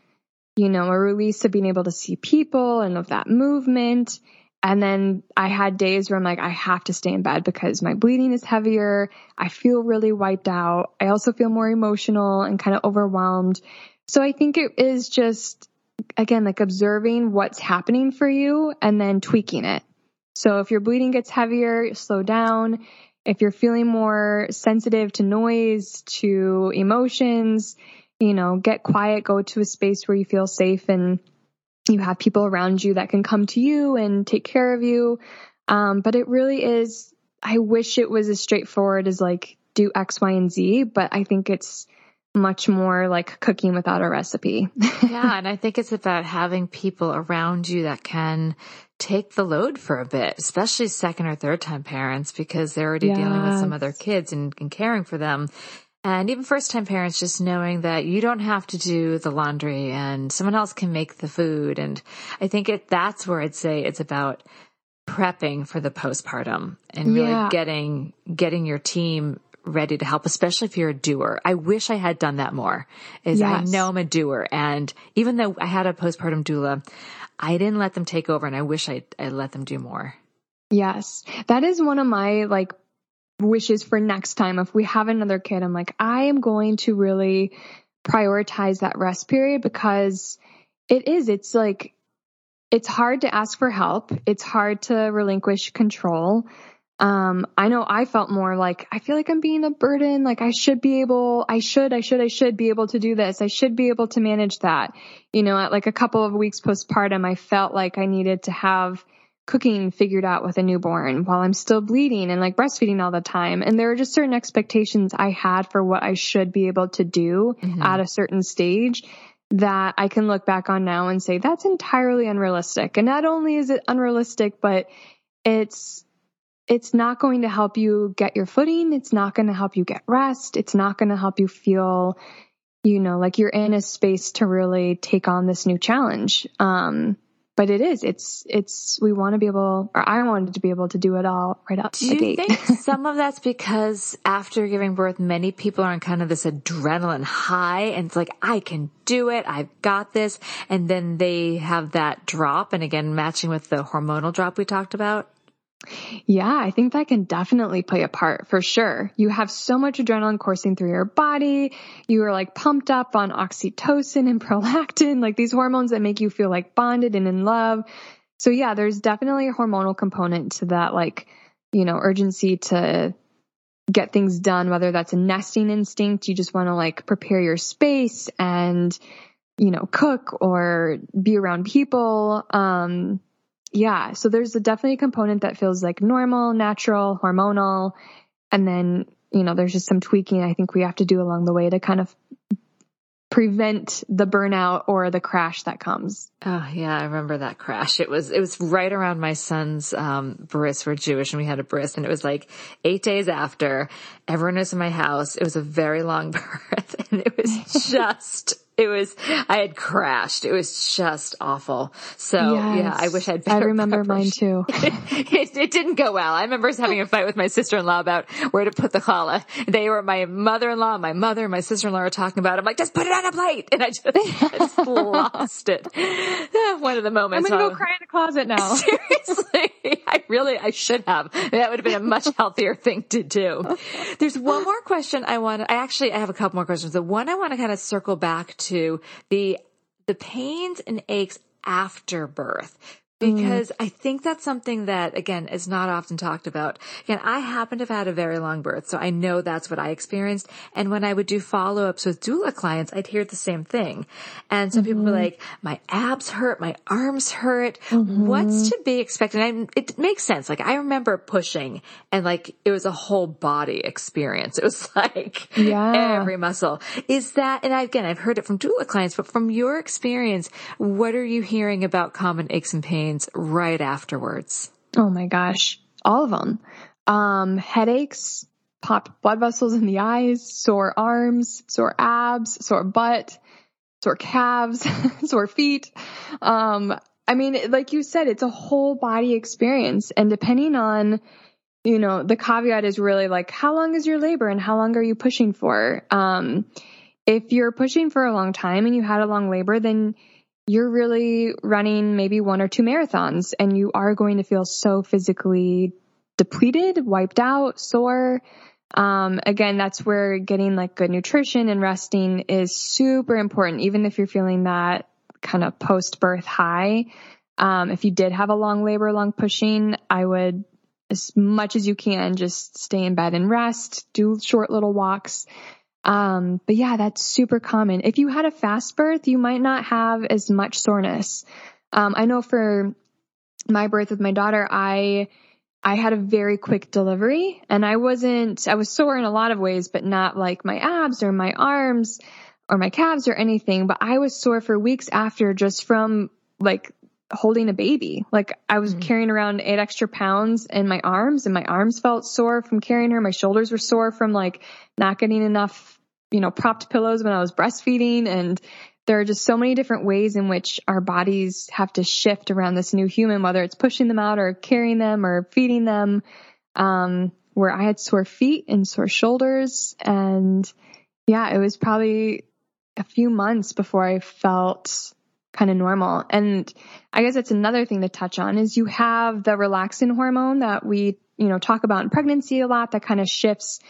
you know, a release of being able to see people and of that movement. And then I had days where I'm like, I have to stay in bed because my bleeding is heavier. I feel really wiped out. I also feel more emotional and kind of overwhelmed. So I think it is just, again, like observing what's happening for you and then tweaking it. So if your bleeding gets heavier, slow down. If you're feeling more sensitive to noise, to emotions, you know, get quiet, go to a space where you feel safe and you have people around you that can come to you and take care of you. Um, but it really is, I wish it was as straightforward as like do X, Y, and Z, but I think it's much more like cooking without a recipe. [LAUGHS] yeah. And I think it's about having people around you that can take the load for a bit, especially second or third time parents, because they're already dealing with some Yes. other kids and, and caring for them. And even first time parents, just knowing that you don't have to do the laundry and someone else can make the food. And I think it, that's where I'd say it's about prepping for the postpartum and really Yeah. getting, getting your team ready to help, especially if you're a doer. I wish I had done that more is I know I'm a doer. And even though I had a postpartum doula, I didn't let them take over and I wish I, I let them do more. Yes. That is one of my like wishes for next time. If we have another kid, I'm like, I am going to really prioritize that rest period because it is, it's like, it's hard to ask for help. It's hard to relinquish control. Um, I know I felt more like, I feel like I'm being a burden. Like I should be able, I should, I should, I should be able to do this. I should be able to manage that. You know, at like a couple of weeks postpartum, I felt like I needed to have cooking figured out with a newborn while I'm still bleeding and like breastfeeding all the time. And there are just certain expectations I had for what I should be able to do at a certain stage that I can look back on now and say that's entirely unrealistic. And not only is it unrealistic, but it's it's not going to help you get your footing. It's not going to help you get rest. It's not going to help you feel, you know, like you're in a space to really take on this new challenge. Um, but it is. It's it's we want to be able, or I wanted to be able to do it all right out do you gate. think [LAUGHS] some of that's because after giving birth, many people are on kind of this adrenaline high, and it's like I can do it, I've got this, and then they have that drop, and again, matching with the hormonal drop we talked about. Yeah, I think that can definitely play a part for sure. You have so much adrenaline coursing through your body. You are like pumped up on oxytocin and [LAUGHS] prolactin, like these hormones that make you feel like bonded and in love. So yeah, there's definitely a hormonal component to that, like, you know, urgency to get things done, whether that's a nesting instinct, you just want to like prepare your space and, you know, cook or be around people. Um, yeah, so there's a definitely a component that feels like normal, natural, hormonal, and then you know there's just some tweaking I think we have to do along the way to kind of prevent the burnout or the crash that comes. Oh yeah, I remember that crash. It was it was right around my son's um bris. We're Jewish and we had a bris, and it was like eight days after. Everyone was in my house. It was a very long [LAUGHS] birth, and it was [LAUGHS] just [LAUGHS] it was, I had crashed. It was just awful. So yes. yeah, I wish I'd I remember mine too. [LAUGHS] it, it, didn't go well. I remember having a fight with my sister-in-law about where to put the challah. They were my mother-in-law, my mother, and my sister-in-law were talking about it. I'm like, just put it on a plate. And I just, I just [LAUGHS] lost it. One of the moments. I'm going to go cry in the closet now. Seriously. [LAUGHS] I really, I should have. That would have been a much [LAUGHS] healthier thing to do. There's one more question I want I actually, I have a couple more questions. The one I want to kind of circle back to to the the pains and aches after birth. Because mm. I think that's something that again is not often talked about. Again, I happen to have had a very long birth, so I know that's what I experienced. And when I would do follow ups with doula clients, I'd hear the same thing. And some mm-hmm. people were mm-hmm. like, my abs hurt, my arms hurt. Mm-hmm. What's to be expected? And it makes sense. Like I remember pushing and like it was a whole body experience. It was [LAUGHS] like yeah. every muscle. Is that, and again, I've heard it from doula clients, but from your experience, what are you hearing about common aches and pains? Right afterwards? Oh my gosh, all of them. Um, headaches, popped blood vessels in the eyes, sore arms, sore abs, sore butt, sore calves, [LAUGHS] sore feet. Um, I mean, like you said, it's a whole body experience. And depending on, you know, the caveat is really like, how long is your labor and how long are you pushing for? Um, if you're pushing for a long time and you had a long labor, then you're really running maybe one or two marathons and you are going to feel so physically depleted, wiped out, sore. Um, again, that's where getting like good nutrition and resting is super important, even if you're feeling that kind of post birth high. Um, if you did have a long labor, long pushing, I would, as much as you can, just stay in bed and rest, do short little walks. Um, but yeah, that's super common. If you had a fast birth, you might not have as much soreness. Um, I know for my birth with my daughter, I, I had a very quick delivery and I wasn't, I was sore in a lot of ways, but not like my abs or my arms or my calves or anything. But I was sore for weeks after just from like holding a baby. Like I was mm-hmm. carrying around eight extra pounds in my arms and my arms felt sore from carrying her. My shoulders were sore from like not getting enough you know, propped pillows when I was breastfeeding. And there are just so many different ways in which our bodies have to shift around this new human, whether it's pushing them out or carrying them or feeding them. Um, where I had sore feet and sore shoulders. And yeah, it was probably a few months before I felt kind of normal. And I guess that's another thing to touch on is you have the relaxin hormone that we, you know, talk about in pregnancy a lot that kind of shifts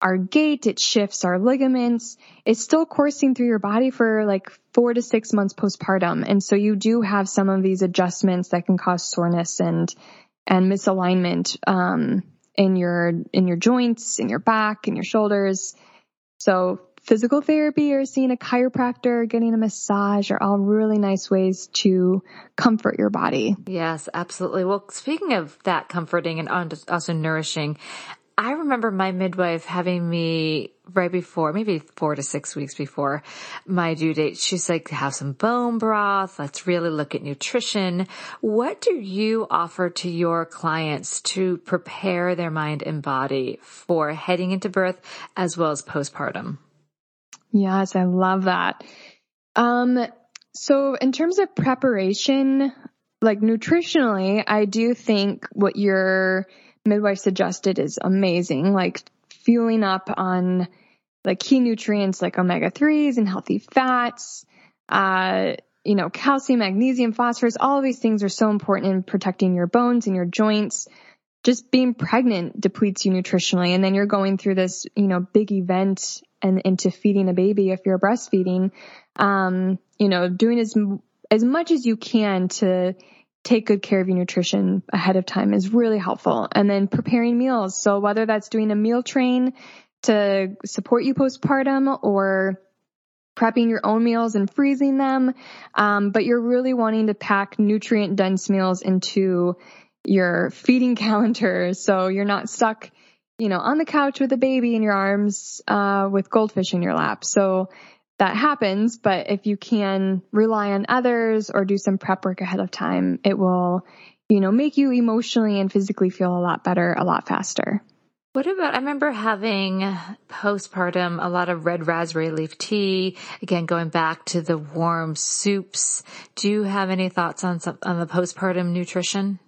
our gait, it shifts our ligaments. It's still coursing through your body for like four to six months postpartum. And so you do have some of these adjustments that can cause soreness and, and misalignment, um, in your, in your joints, in your back, in your shoulders. So physical therapy or seeing a chiropractor, getting a massage are all really nice ways to comfort your body. Yes, absolutely. Well, speaking of that comforting and also nourishing, I remember my midwife having me right before, maybe four to six weeks before my due date. She's like, have some bone broth. Let's really look at nutrition. What do you offer to your clients to prepare their mind and body for heading into birth as well as postpartum? Yes, I love that. Um, so in terms of preparation, like nutritionally, I do think what your midwife suggested is amazing. Like fueling up on like key nutrients like omega 3s and healthy fats, uh, you know, calcium, magnesium, phosphorus, all of these things are so important in protecting your bones and your joints. Just being pregnant depletes you nutritionally. And then you're going through this, you know, big event and into feeding a baby if you're breastfeeding. Um, you know, doing as, as much as you can to take good care of your nutrition ahead of time is really helpful. And then preparing meals. So whether that's doing a meal train to support you postpartum or prepping your own meals and freezing them. Um, but you're really wanting to pack nutrient dense meals into your feeding [LAUGHS] calendar. So you're not stuck, you know, on the couch with a baby in your arms, uh, with goldfish in your lap. So that happens, but if you can rely on others or do some prep work ahead of time, it will, you know, make you emotionally and physically feel a lot better a lot faster. What about, I remember having postpartum a lot of red raspberry leaf tea. Again, going back to the warm soups. Do you have any thoughts on some, on the postpartum nutrition?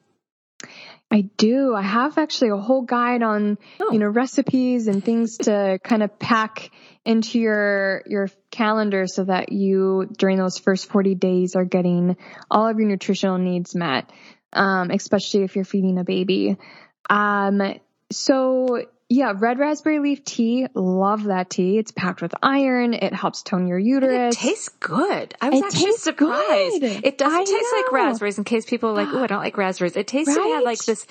I do. I have actually a whole guide on, oh. you know, recipes and things to kind of pack into your, your calendar so that you, during those first 40 days are getting all of your nutritional needs met. Um, especially if you're feeding a baby. Um, so yeah, red raspberry leaf tea. Love that tea. It's packed with iron. It helps tone your uterus. it tastes good. I was it actually surprised. Good. It doesn't I taste know. like raspberries in case people are like, oh, I don't like raspberries. It tasted right? had like this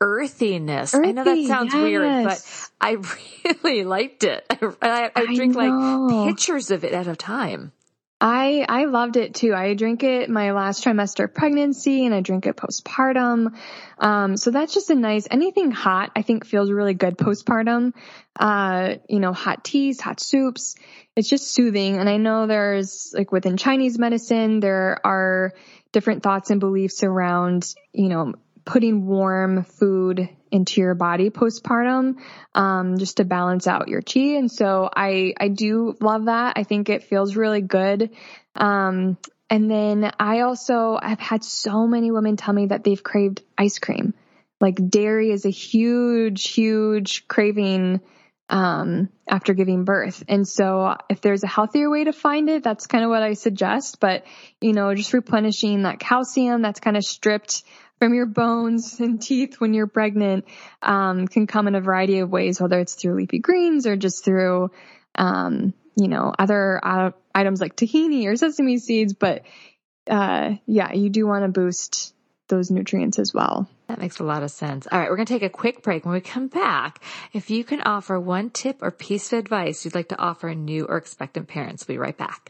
earthiness. Earthy, I know that sounds yes. weird, but I [LAUGHS] really liked it. I, I, I drink like pictures of it at a time. I, I loved it too. I drink it my last trimester pregnancy and I drink it postpartum. Um, so that's just a nice, anything hot I think feels really good postpartum. Uh, you know, hot teas, hot soups. It's just soothing. And I know there's like within Chinese medicine, there are different thoughts and beliefs around, you know, putting warm food into your body postpartum, um, just to balance out your chi. And so I, I do love that. I think it feels really good. Um, and then I also i've had so many women tell me that they've craved ice cream. Like dairy is a huge, huge craving um, after giving birth. And so if there's a healthier way to find it, that's kind of what I suggest. But, you know, just replenishing that calcium that's kind of stripped from your bones and teeth when you're pregnant um, can come in a variety of ways, whether it's through leafy greens or just through, um, you know, other uh, items like tahini or sesame seeds. But uh, yeah, you do want to boost those nutrients as well. That makes a lot of sense. All right, we're going to take a quick break. When we come back, if you can offer one tip or piece of advice you'd like to offer new or expectant parents, we'll be right back.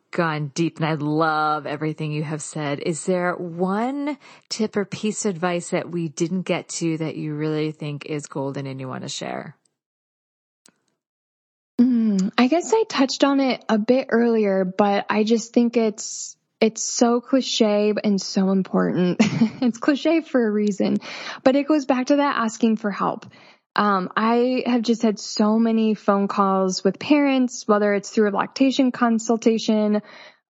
gone deep and I love everything you have said. Is there one tip or piece of advice that we didn't get to that you really think is golden and you want to share? Mm, I guess I touched on it a bit earlier, but I just think it's it's so cliche and so important. [LAUGHS] it's cliche for a reason, but it goes back to that asking for help. Um, I have just had so many phone calls with parents, whether it's through a lactation consultation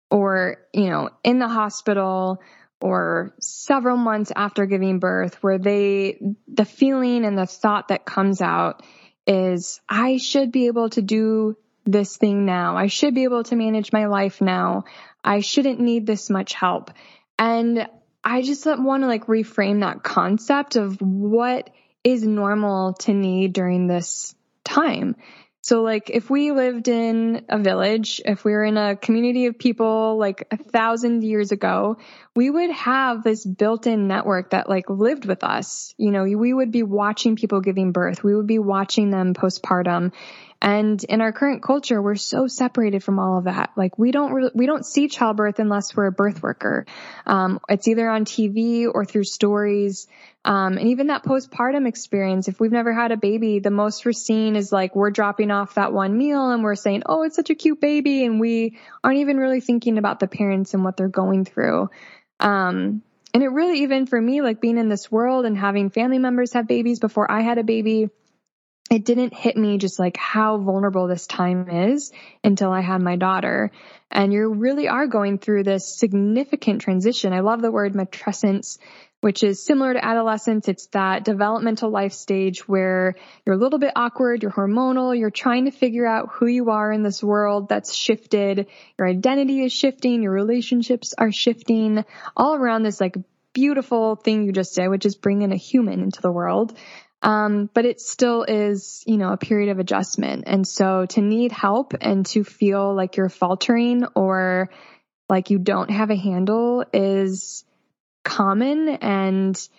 or, you know, in the hospital or several months after giving birth where they, the feeling and the thought that comes out is, I should be able to do this thing now. I should be able to manage my life now. I shouldn't need this much help. And I just want to like reframe that concept of what is normal to need during this time. So like if we lived in a village, if we were in a community of people like a thousand years ago, we would have this built-in network that like lived with us. You know, we would be watching people giving birth. We would be watching them postpartum And in our current culture, we're so separated from all of that. Like we don't re- we don't see childbirth unless we're a birth worker. Um, it's either on TV or through stories. Um, and even that postpartum experience, if we've never had a baby, the most we're seeing is like we're dropping off that one meal and we're saying, "Oh, it's such a cute baby," and we aren't even really thinking about the parents and what they're going through. Um, and it really, even for me, like being in this world and having family members have babies before I had a baby, it didn't hit me just like how vulnerable this time is until I had my daughter. And you really are going through this significant transition. I love the word matrescence, which is similar to adolescence. It's that developmental life stage where you're a little bit awkward, you're hormonal, you're trying to figure out who you are in this world that's shifted. Your identity is shifting, your relationships are shifting all around this like beautiful thing you just did, which is bringing a human into the world. Um, but it still is, you know, a period of adjustment. And so to need help and to feel like you're faltering or like you don't have a handle is common. And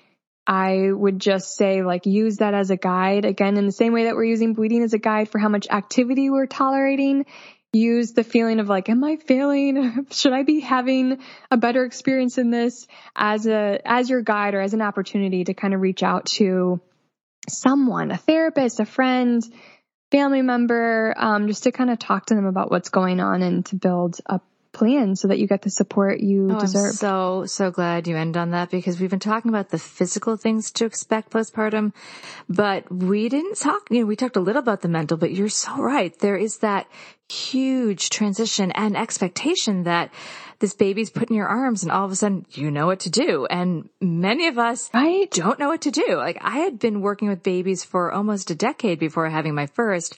I would just say like use that as a guide. Again, in the same way that we're using bleeding as a guide for how much activity we're tolerating, use the feeling of like, am I failing? [LAUGHS] Should I be having a better experience in this as a, as your guide or as an opportunity to kind of reach out to someone, a therapist, a friend, family member, um, just to kind of talk to them about what's going on and to build a plan so that you get the support you oh, deserve. I'm so, so glad you end on that because we've been talking about the physical things to expect postpartum, but we didn't talk, you know, we talked a little about the mental, but you're so right. There is that huge transition and expectation that this baby's put in your arms and all of a sudden you know what to do. And many of us right? don't know what to do. Like I had been working with babies for almost a decade before having my first.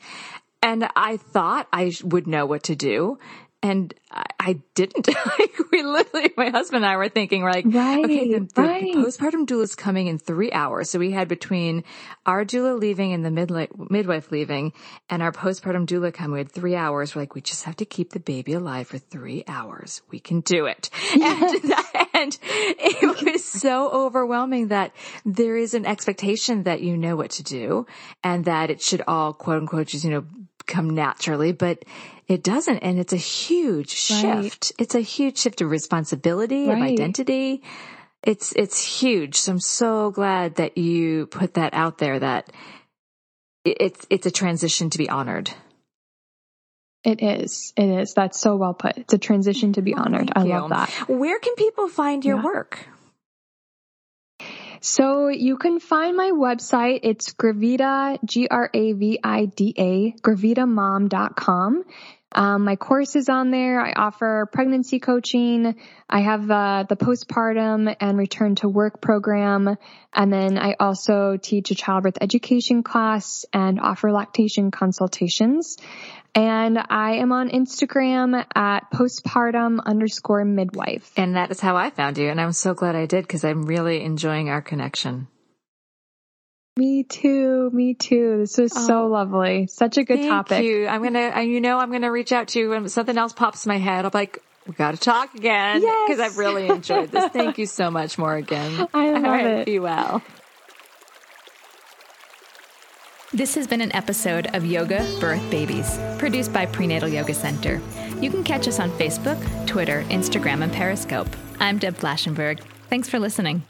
And I thought I would know what to do and I didn't. [LAUGHS] like we literally, my husband and I were thinking, we're like, right, okay, the, the, right. the postpartum doula is coming in three hours. So we had between our doula leaving and the midwife leaving and our postpartum doula come. We had three hours. We're like, we just have to keep the baby alive for three hours. We can do it. [LAUGHS] Yes. And, [LAUGHS] and it was so overwhelming that there is an expectation that you know what to do and that it should all quote unquote just, you know, come naturally, but it doesn't. And it's a huge shift. Right. It's a huge shift of responsibility, right. of identity. It's, it's huge. So I'm so glad that you put that out there that it's, it's a transition to be honored. It is. It is. That's so well put. It's a transition to be oh, honored. I you. love that. Where can people find your yeah. work? So you can find my website. It's Gravida, G-R-A-V-I-D-A, gravidamom.com. Um, my course is on there. I offer pregnancy coaching. I have uh, the postpartum and return to work program. And then I also teach a childbirth education class and offer lactation consultations. And I am on Instagram at postpartum underscore midwife. And that is how I found you. And I'm so glad I did because I'm really enjoying our connection. Me too. Me too. This was oh, so lovely. Such a good topic. thank topic. You. I'm gonna, you know, I'm gonna reach out to you when something else pops in my head. I'm like, we got to talk again because yes. I've really enjoyed this. Thank you so much, Morgan. [LAUGHS] I love right, it. Be well. This has been an episode of Yoga Birth Babies, produced by Prenatal Yoga Center. You can catch us on Facebook, Twitter, Instagram, and Periscope. I'm Deb Flashenberg. Thanks for listening.